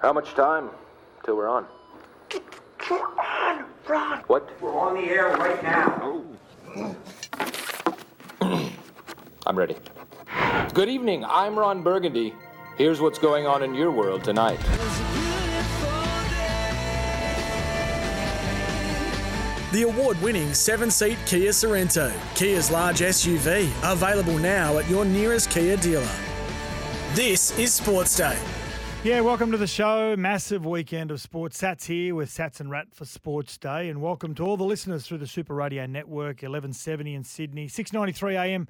How much time till we're on? We're on, Ron. What? We're on the air right now. I'm ready. Good evening. I'm Ron Burgundy. Here's what's going on in your world tonight. The award winning seven seat Kia Sorento, Kia's large SUV, available now at your nearest Kia dealer. This is Sports Day. Yeah, welcome to the show. Massive weekend of sports. Satts here with Satts and Rat for Sports Day. And welcome to all the listeners through the Super Radio Network, 1170 in Sydney, 693 AM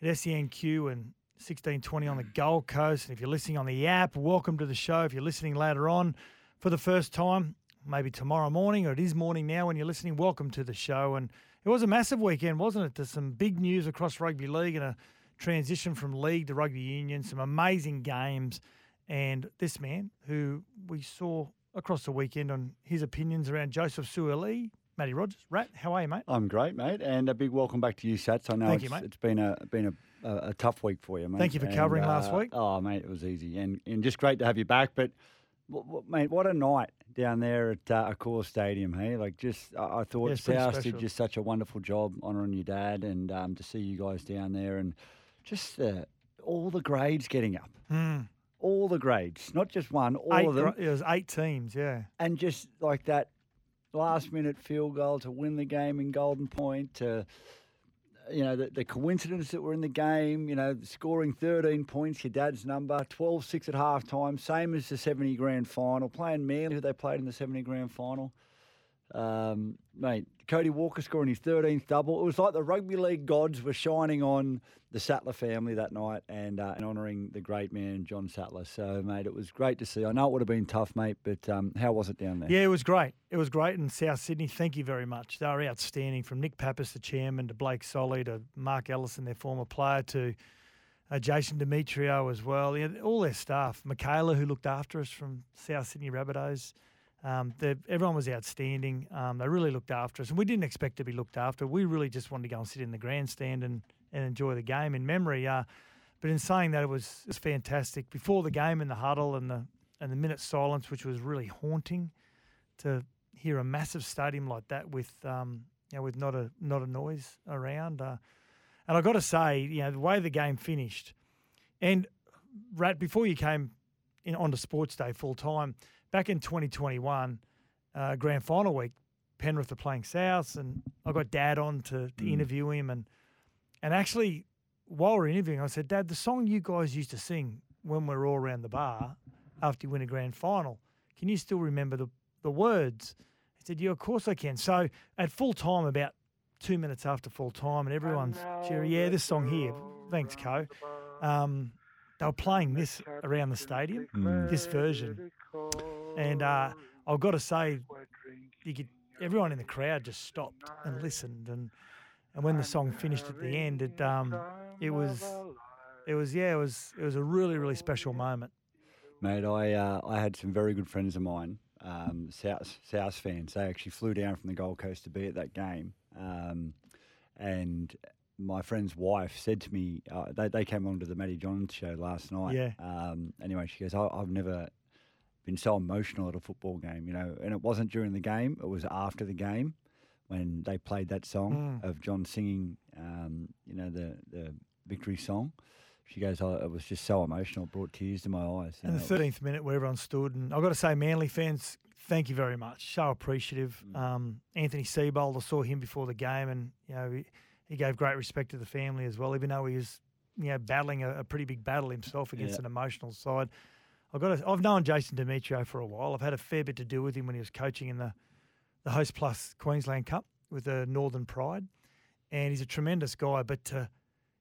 at SENQ and 1620 on the Gold Coast. And if you're listening on the app, welcome to the show. If you're listening later on for the first time, maybe tomorrow morning or it is morning now when you're listening, welcome to the show. And it was a massive weekend, wasn't it? There's some big news across rugby league and a transition from league to rugby union, some amazing games. And this man, who we saw across the weekend on his opinions around Joseph Suaalii, Matty Rogers. Rat, how are you, mate? I'm great, mate, and a big welcome back to you, Satts. I know Thank it's, you, mate. it's been a been a, a, a tough week for you, mate. Thank you for and, covering last uh, week. Oh, mate, it was easy, and and just great to have you back. But, w- w- mate, what a night down there at uh, Accor Stadium, hey? Like, just I, I thought Yeah, South did just such a wonderful job honouring your dad, and um, to see you guys down there, and just uh, all the grades getting up, Mm. All the grades, not just one, all Eight, of them, it was eight teams, yeah. and just like that last minute field goal to win the game in Golden Point, to you know the, the coincidence that we're in the game, you know, scoring 13 points, your dad's number, 12-6 at half time, same as the 70 grand final, playing Manly, who they played in the 70 grand final. Um, mate, Cody Walker scoring his 13th double. It was like the rugby league gods were shining on the Sattler family that night and, uh, and honouring the great man, John Sattler. So, mate, it was great to see. I know it would have been tough, mate, but um, how was it down there? Yeah, it was great. It was great in South Sydney. Thank you very much. They were outstanding from Nick Pappas, the chairman, to Blake Solly, to Mark Ellison, their former player, to uh, Jason Demetriou as well. Yeah, all their staff. Michaela, who looked after us from South Sydney Rabbitohs. Um, the- everyone was outstanding. Um, they really looked after us, and we didn't expect to be looked after. We really just wanted to go and sit in the grandstand and, and enjoy the game in memory. Uh, but in saying that, it was, it was fantastic. Before the game in the huddle and the and the minute silence, which was really haunting to hear a massive stadium like that with um, you know with not a not a noise around. Uh, and I got to say, you know, the way the game finished, and Rat, before you came in onto Sports Day full time, back in 2021, uh, Grand Final week, Penrith were playing Souths, and I got Dad on to, to interview him, and and actually, while we're interviewing, I said, Dad, the song you guys used to sing when we are all around the bar after you win a grand final, can you still remember the, the words? He said, Yeah, of course I can. So at full time, about two minutes after full time, and everyone's cheering, Yeah, this song here. Thanks, Co. Um, they were playing this around the stadium, this version. And uh, I've got to say, you could, everyone in the crowd just stopped and listened. And, and when the song finished at the end, it, um, it was, it was, yeah, it was, it was a really, really special moment. Mate, I uh, I had some very good friends of mine, um, South South fans. They actually flew down from the Gold Coast to be at that game, um, and my friend's wife said to me, uh, they they came on to the Matty Johns show last night. Yeah. Um, anyway, she goes, I, I've never been so emotional at a football game, you know, and it wasn't during the game; it was after the game when they played that song Mm. of John singing, um, you know, the the victory song. She goes, oh, it was just so emotional, it brought tears to my eyes. And the 13th minute where everyone stood. And I've got to say, Manly fans, thank you very much. So appreciative. Mm. Um, Anthony Seibold, I saw him before the game, and you know he, he gave great respect to the family as well, even though he was you know battling a, a pretty big battle himself against Yeah. an emotional side. I've got to, I've known Jason Demetriou for a while. I've had a fair bit to do with him when he was coaching in the the Host Plus Queensland Cup with the Northern Pride, and he's a tremendous guy. But uh,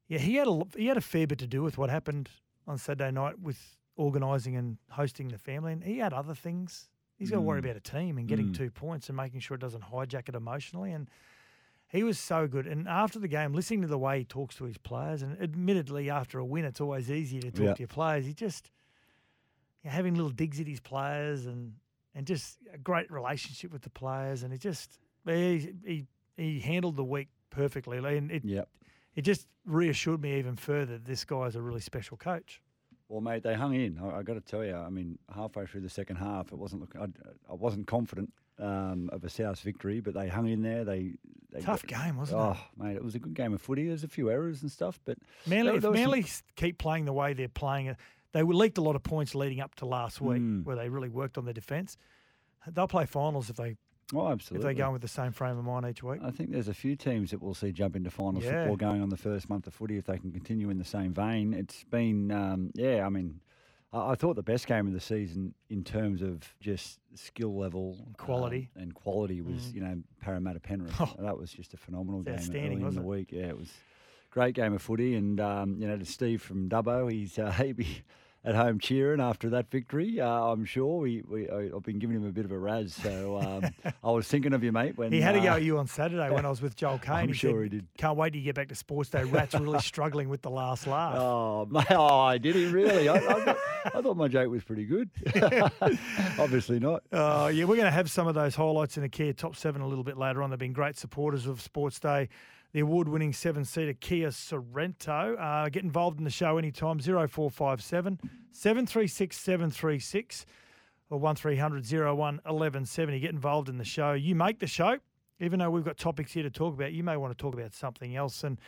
yeah, he had a he had a fair bit to do with what happened on Saturday night with organising and hosting the family, and he had other things. He's got to worry Mm. about a team and getting Mm. two points and making sure it doesn't hijack it emotionally. And he was so good. And after the game, listening to the way he talks to his players, and admittedly, after a win, it's always easier to talk to your players. He just you know, having little digs at his players and and just a great relationship with the players. And it just he he, he handled the week perfectly. And it Yep. it just reassured me even further that this guy is a really special coach. Well, mate, they hung in. I, I got to tell you. I mean, halfway through the second half, it wasn't looking. I, I wasn't confident um, of a South victory, but they hung in there. They, they Tough got- game, wasn't oh, it? Oh, mate, it was a good game of footy. There's a few errors and stuff, but Manly, if was some- keep playing the way they're playing it, they leaked a lot of points leading up to last week, Mm. where they really worked on their defence. They'll play finals if they oh, if they go in with the same frame of mind each week. I think there's a few teams that we'll see jump into finals Yeah. football going on the first month of footy if they can continue in the same vein. It's been, um, yeah, I mean, I, I thought the best game of the season in terms of just skill level, um, Quality. and quality was, Mm. you know, Parramatta Penrith. Oh. that was just a phenomenal It's game outstanding, early in the wasn't it? week. Yeah, it was great game of footy, and um, you know, to Steve from Dubbo, he's uh, he be at home cheering after that victory. Uh, I'm sure we, we I've been giving him a bit of a raz. so um, I was thinking of you, mate. When He had to go uh, at you on Saturday when I was with Joel Caine. I'm he sure said, he did. Can't wait to get back to sports day. Rat's really struggling with the last laugh. Oh, mate, oh, did he really? I, I, thought, I thought my joke was pretty good. Obviously not. Oh, yeah, we're going to have some of those highlights in the Kia Top 7 a little bit later on. They've been great supporters of Sports Day. The award winning seven seater Kia Sorento. Uh, get involved in the show anytime 0457 736 736 or 1300 01 1170. Get involved in the show. You make the show. Even though we've got topics here to talk about, you may want to talk about something else. And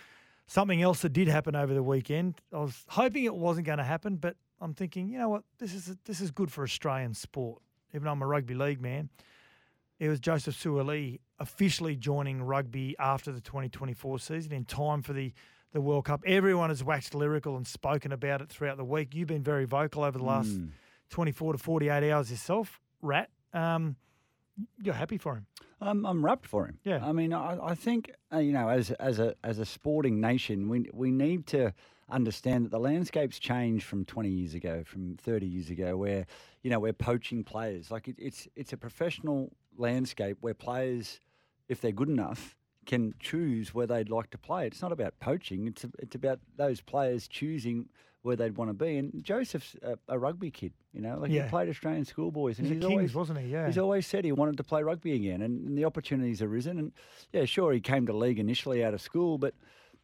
something else that did happen over the weekend. I was hoping it wasn't going to happen, but I'm thinking, you know what, this is this is good for Australian sport. Even though I'm a rugby league man, it was Joseph Suaalii officially joining rugby after the 2024 season in time for the the World Cup. Everyone has waxed lyrical and spoken about it throughout the week. You've been very vocal over the last Mm. 24 to 48 hours yourself, Rat. Um, you're happy for him. I'm, I'm wrapped for him. Yeah. I mean, I, I think uh, you know, as as a as a sporting nation, we we need to understand that the landscape's changed from 20 years ago, from 30 years ago, where you know we're poaching players. Like it, it's it's a professional landscape where players, if they're good enough, can choose where they'd like to play. It's not about poaching. It's it's about those players choosing where they'd want to be. And Joseph's a, a rugby kid. You know, like Yeah. he played Australian schoolboys, and He's he's Kings, always wasn't he? Yeah. He's always said he wanted to play rugby again, and, and the opportunities arisen. And yeah, sure, he came to league initially out of school, but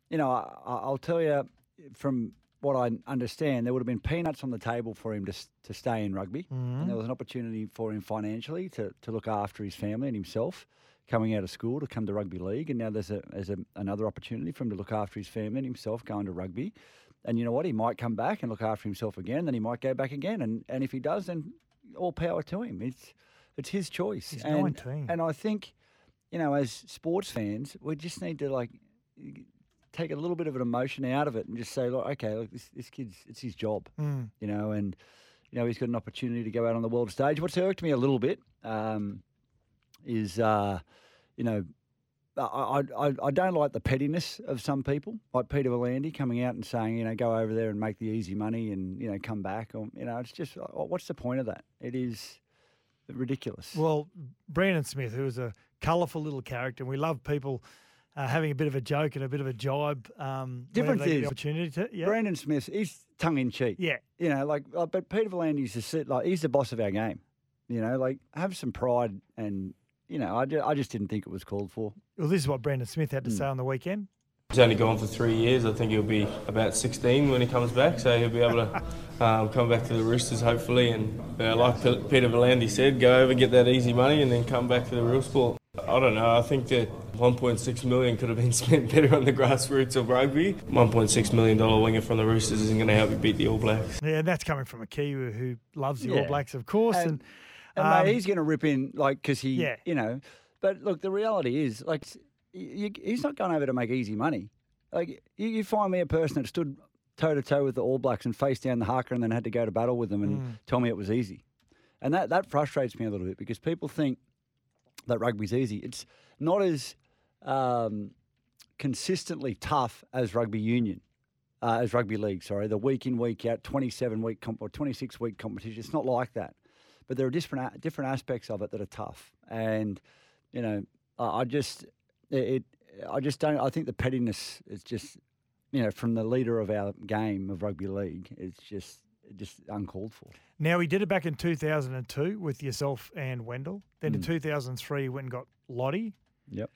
you know, I, I- I'll tell you from what I understand, there would have been peanuts on the table for him to to stay in rugby, Mm-hmm. and there was an opportunity for him financially to to look after his family and himself. Coming out of school to come to rugby league, and now there's a there's a, another opportunity for him to look after his family and himself going to rugby. And you know what? He might come back and look after himself again. Then he might go back again. And, and if he does, then all power to him. It's it's his choice. He's and, 19. And I think, you know, as sports fans, we just need to like take a little bit of an emotion out of it and just say, look, okay, look, this this kid's it's his job, Mm. you know, and you know he's got an opportunity to go out on the world stage. What's irked me a little bit um, is, uh, you know. I, I, I- don't like the pettiness of some people, like Peter V'landys coming out and saying, you know, go over there and make the easy money and, you know, come back. Or, you know, it's just, uh, what's the point of that? It is ridiculous. Well, Brandon Smith, who is a colourful little character, and we love people uh, having a bit of a joke and a bit of a jibe. Um, whenever Difference they get the is, opportunity to. Yeah. Brandon Smith, he's tongue in cheek. yeah. You know, like, uh, but Peter V'landys the sit like he's the boss of our game. You know, like have some pride, and you know, I just, I just didn't think it was called for. Well, this is what Brandon Smith had to say on the weekend. He's only gone for three years. I think he'll be about 16 when he comes back, so he'll be able to um, come back to the Roosters hopefully. And uh, like P- Peter Volandy said, go over, get that easy money, and then come back to the real sport. I don't know. I think that 1.6 million could have been spent better on the grassroots of rugby. 1.6 million dollar winger from the Roosters isn't going to help you beat the All Blacks. Yeah, and that's coming from a Kiwi who loves the All Blacks, of course. And, And- And um, mate, he's going to rip in like because he, Yeah. you know. But look, the reality is, like, s- y- y- he's not going over to make easy money. Like, you, you find me a person that stood toe to toe with the All Blacks and faced down the haka and then had to go to battle with them and Mm. tell me it was easy, and that that frustrates me a little bit because people think that rugby's easy. It's not as um, consistently tough as rugby union. uh, as rugby league. Sorry, the week in week out, twenty seven week comp- or twenty six week competition. It's not like that, but there are different a- different aspects of it that are tough. And you know, I, I just it I just don't. I think the pettiness is just you know from the leader of our game of rugby league. It's just just uncalled for. Now he did it back in 2002 with yourself and Wendell. Then in Mm. 2003 he went and got Lote. Yep.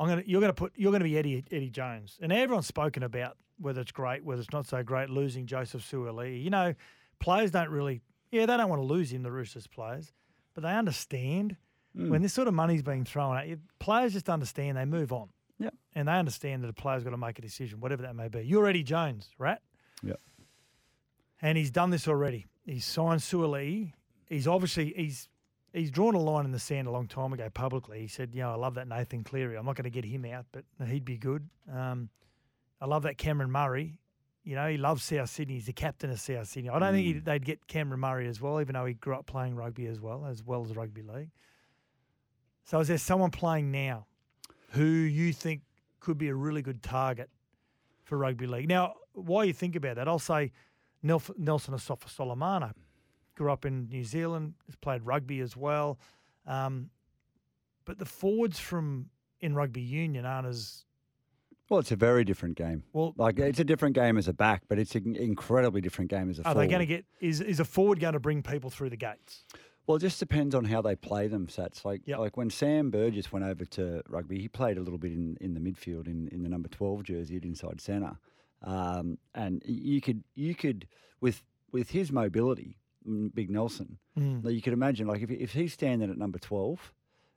I'm gonna you're gonna put you're gonna be Eddie Eddie Jones, and everyone's spoken about whether it's great, whether it's not so great. Losing Joseph Suaalii, you know, players don't really yeah they don't want to lose him the Roosters players, but they understand Mm. when this sort of money's being thrown at you. Players just understand they move on. Yep. and they understand that a player's got to make a decision, whatever that may be. You're Eddie Jones, right? Yep. And he's done this already. He's signed Suaalii. He's obviously he's he's drawn a line in the sand a long time ago publicly. He said, "You know, I love that Nathan Cleary. I'm not going to get him out, but he'd be good. Um, I love that Cameron Murray. You know, he loves South Sydney. He's the captain of South Sydney. I don't think he'd, they'd get Cameron Murray as well, even though he grew up playing rugby as well, as well as rugby league. So, is there someone playing now who you think could be a really good target for rugby league? Now, while you think about that, I'll say Nelson Asofa-Solomona grew up in New Zealand, has played rugby as well. Um, but the forwards from in rugby union aren't as Well, it's a very different game. well. Like it's a different game as a back, but it's an incredibly different game as a. Are they going to get? Is is a forward going to bring people through the gates? Well, it just depends on how they play them, Satts. Like Yep. like when Sam Burgess went over to rugby, he played a little bit in, in the midfield in, in the number twelve jersey at inside centre, um, and you could you could with with his mobility, Big Nelson, Mm. you could imagine like if if he's standing at number twelve,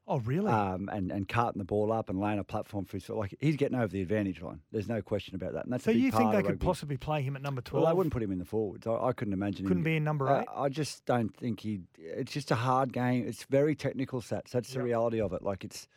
Oh, really? um, and and carting the ball up and laying a platform for his foot, like he's getting over the advantage line. There's no question about that. And that's so you think they could rugby. possibly play him at number twelve? Well, I wouldn't put him in the forwards. I, I couldn't imagine him. Couldn't be in number eight. I just don't think he. It's just a hard game. It's very technical stats. That's the reality of it. Like it's,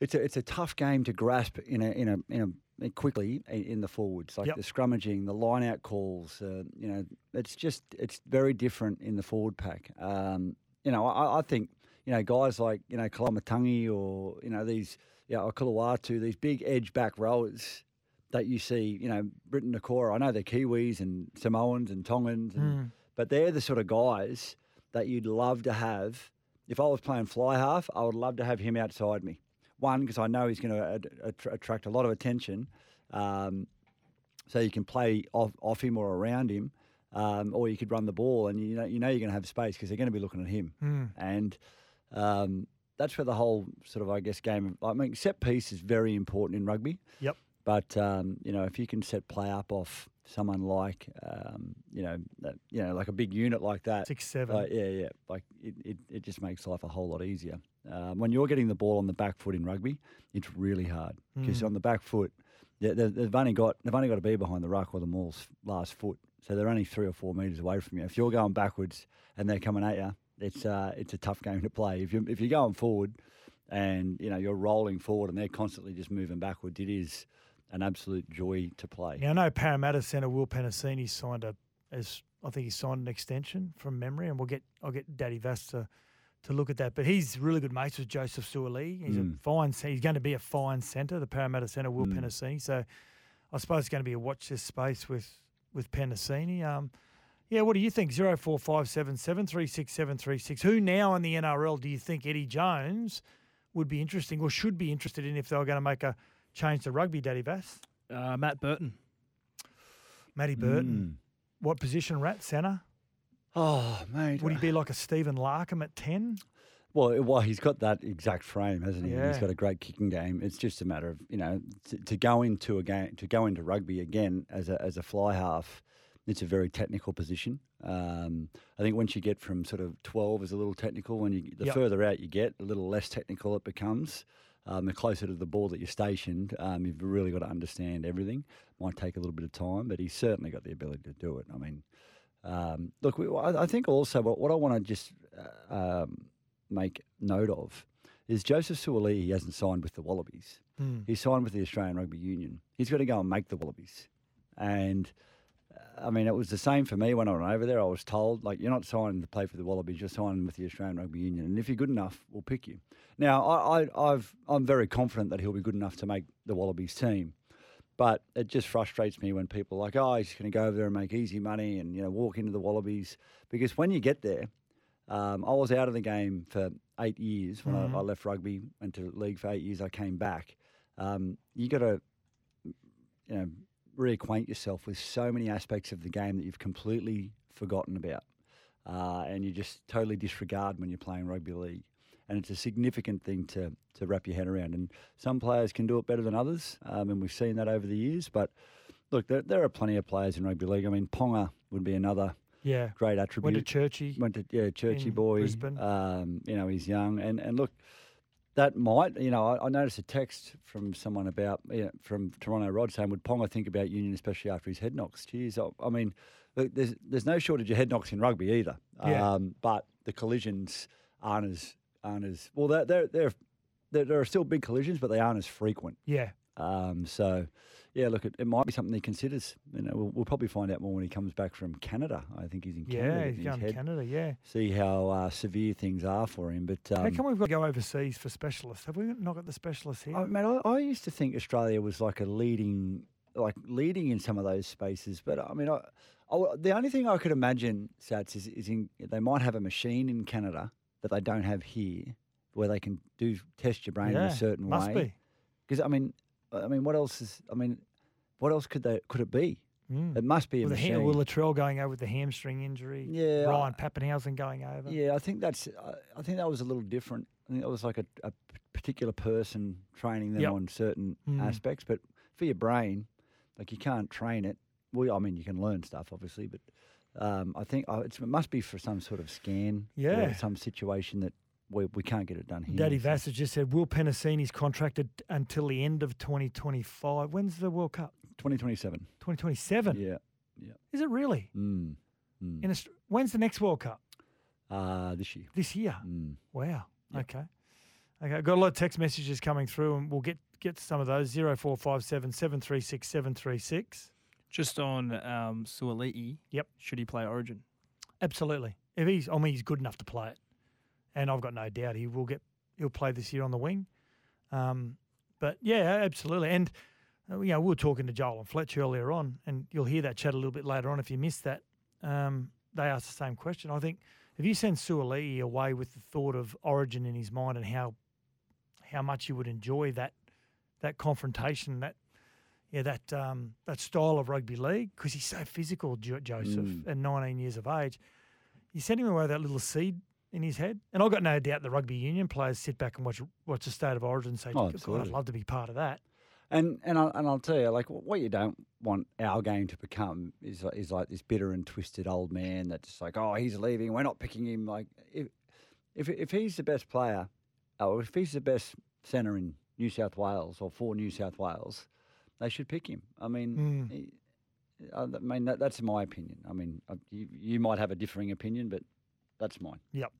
it's a it's a tough game to grasp in a in a in a quickly in the forwards. Like Yep. the scrummaging, the line out calls. Uh, you know, it's just it's very different in the forward pack. Um, you know, I, I think you know guys like you know Koloamatangi or you know these yeah Olakau'atu, these big edge back rowers that you see, you know, Briton Nikora. I know they're Kiwis and Samoans and Tongans, and, Mm. but they're the sort of guys that you'd love to have. If I was playing fly half, I would love to have him outside me. One, because I know he's going to attract a lot of attention, um, so you can play off, off him or around him, um, or you could run the ball, and you know you know you're going to have space because they're going to be looking at him, Mm. and um, that's where the whole sort of I guess game. Of, I mean, set piece is very important in rugby. Yep. But um, you know, if you can set play up off someone like um, you know, that, you know, like a big unit like that, Six seven. like, yeah, yeah, like it, it, it just makes life a whole lot easier. Um, when you're getting the ball on the back foot in rugby, it's really hard because Mm. on the back foot, they, they've only got they've only got to be behind the ruck or the maul's last foot, so they're only three or four meters away from you. If you're going backwards and they're coming at you, it's uh, it's a tough game to play. If you if you're going forward and you know you're rolling forward and they're constantly just moving backwards, it is an absolute joy to play. Now, I know Parramatta centre Will Penisini signed a, as I think he signed an extension from memory, and we'll get I'll get Daddy Vass to, to look at that. But he's really good mates with Joseph Suaalii. He's Mm. a fine. He's going to be a fine centre, the Parramatta centre Will Mm. Penisini. So I suppose it's going to be a watch this space with with Penisini. Um, yeah, what do you think? Zero four five seven seven three six seven three six. Who now in the NRL do you think Eddie Jones would be interesting or should be interested in if they were going to make a change to rugby? Daddy Vass, Uh, Matt Burton. Matty Burton. What position, Rat? Centre? Oh, mate. Would he be like a Stephen Larkham at 10? Well, well, he's got that exact frame, hasn't he? Yeah. He's got a great kicking game. It's just a matter of you know to, to go into a game to go into rugby again as a as a fly half. It's a very technical position. Um, I think once you get from sort of twelve is a little technical. When you the Yep. further out you get, a little less technical it becomes. Um, the closer to the ball that you're stationed, um, you've really got to understand everything. Might take a little bit of time, but he's certainly got the ability to do it. I mean, um, look, we, I, I think also what, what I want to just uh, um, make note of is Joseph Suaalii. He hasn't signed with the Wallabies. Hmm. He signed with the Australian Rugby Union. He's got to go and make the Wallabies. And uh, I mean, it was the same for me when I went over there. I was told, like, you're not signing to play for the Wallabies. You're signing with the Australian Rugby Union, and if you're good enough, we'll pick you. Now, I, I, I've, I'm very confident that he'll be good enough to make the Wallabies team. But it just frustrates me when people are like, oh, he's going to go over there and make easy money and you know walk into the Wallabies because when you get there, um, I was out of the game for eight years when I, I left rugby, went to league for eight years. I came back. Um, you got to, you know, reacquaint yourself with so many aspects of the game that you've completely forgotten about, uh, and you just totally disregard when you're playing rugby league. And it's a significant thing to to wrap your head around. And some players can do it better than others, um, and we've seen that over the years. But look, there, there are plenty of players in rugby league. I mean, Ponga would be another Yeah. great attribute. Went to Churchy. Went to yeah, Churchy boy. Brisbane. Um, you know, he's young, and and look, that might you know I, I noticed a text from someone about you know, from Toronto Rod saying would Ponga think about Union, especially after his head knocks. Geez, I, I mean, look, there's there's no shortage of head knocks in rugby either. Yeah. Um, but the collisions aren't as aren't as well. They're they're, they're there there are still big collisions, but they aren't as frequent. Yeah. Um, so, yeah, look, it, it might be something he considers. You know, we'll, we'll probably find out more when he comes back from Canada. I think he's in Canada. Yeah, he's going to Canada, yeah. See how uh, severe things are for him. But How um, come we've got to go overseas for specialists? Have we not got the specialists here? I, man, I, I used to think Australia was like a leading, like leading in some of those spaces. But I mean, I, I, the only thing I could imagine, Satts, is, is in, they might have a machine in Canada that they don't have here, where they can do test your brain in a certain must way. be. Because I mean, I mean, what else is? I mean, what else could they could it be? Mm. It must be a With machine. Will Latrell going over with the hamstring injury. Yeah, Ryan Papenhuyzen going over. Yeah, I think that's. I- I think that was a little different. I think that was like a particular person training them Yep. on certain Mm. aspects. But for your brain, like you can't train it. Well, I mean, you can learn stuff, obviously, but um, I think it's, it must be for some sort of scan. or Yeah. some situation that we, we can't get it done here. Daddy Vassar just said Will Penisini's contracted until the end of 2025. When's the World Cup? 2027. 2027. Yeah. yeah. Is it really? Mm. Mm. When's the next World Cup? Uh, this year. This year. Mm. Wow. Okay. Okay. I've got a lot of text messages coming through, and we'll get get some of those. Zero four five seven seven three six seven three six. Just on um, Suaalii. Yep. Should he play Origin? Absolutely. If he's, I mean, he's good enough to play it, and I've got no doubt he will get. He'll play this year on the wing. Um, but yeah, absolutely. And uh, you know, we were talking to Joel and Fletch earlier on, and you'll hear that chat a little bit later on if you missed that. Um, they asked the same question. I think if you send Suaalii away with the thought of Origin in his mind and how how much you would enjoy that that confrontation, that yeah, that um, that style of rugby league, because he's so physical, jo- Joseph, Mm. at 19 years of age. You send him away with that little seed in his head, and I've got no doubt the rugby union players sit back and watch watch the state of origin and say, Oh, "God, I'd love to be part of that." And and I'll, and I'll tell you, like what you don't want our game to become is is like this bitter and twisted old man that's like, oh, he's leaving, we're not picking him. Like if if if he's the best player, or if he's the best centre in New South Wales or for New South Wales, they should pick him. I mean. Mm. he- I mean that, that's my opinion. I mean, you, you might have a differing opinion, but that's mine. Yep.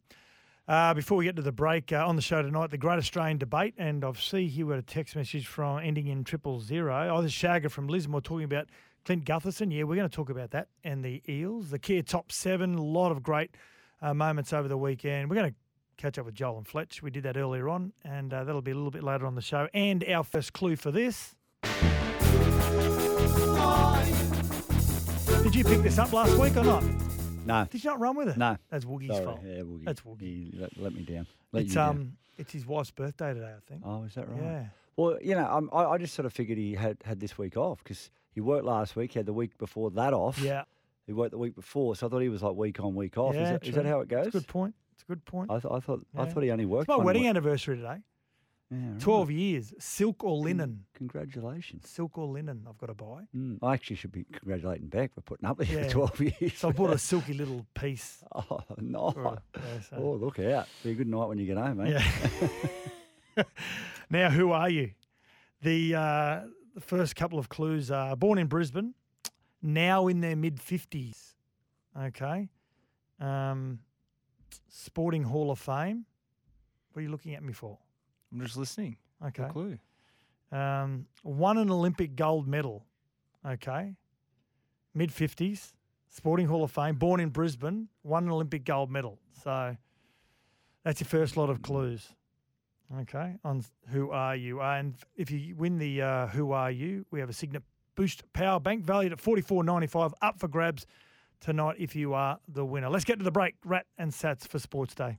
Uh, before we get to the break uh, on the show tonight, the Great Australian Debate, and I've see here we got a text message from ending in triple zero. Oh, this is Shagger from Lismore talking about Clint Gutherson. Yeah, we're going to talk about that and the Eels, the Kia top seven. A lot of great uh, moments over the weekend. We're going to catch up with Joel and Fletch. We did that earlier on, and uh, that'll be a little bit later on the show. And our first clue for this. Did you pick this up last week or not? No, Did you not run with it? no, That's Woogie's sorry, fault. yeah, Woogie. That's Woogie. He let, let me down. Let It's you down. um, it's his wife's birthday today, I think. Oh, is that right? Yeah. Well, you know, um, I, I just sort of figured he had, had this week off because he worked last week, he had the week before that off. Yeah. He worked the week before, so I thought he was like week on, week off. yeah, is, that, is that true. how it goes? It's a good point. It's a good point. I, th- I thought I thought he only worked. it's my wedding week. anniversary today. Yeah, right. 12 years. Silk or linen? Congratulations. Silk or linen I've got to buy. Mm, I actually should be congratulating Beck for putting up with you Yeah. for 12 years. So I bought a silky little piece. oh, no. her. Yeah, so- Oh, look out. Be a good night when you get home, mate. Yeah. now, who are you? The, uh, the first couple of clues are born in Brisbane, now in their mid 50s. Okay. Um, Sporting Hall of Fame. What are you looking at me for? I'm just listening. Okay. No clue. Um, won an Olympic gold medal. Okay. Mid 50s, Sporting Hall of Fame, born in Brisbane, won an Olympic gold medal. So that's your first lot of clues. Okay, on Who Are You? And if you win the uh, Who Are You, we have a Cygnett Boost Power Bank valued at forty four ninety five up for grabs tonight if you are the winner. Let's get to the break. Rat and Satts for Sports Day.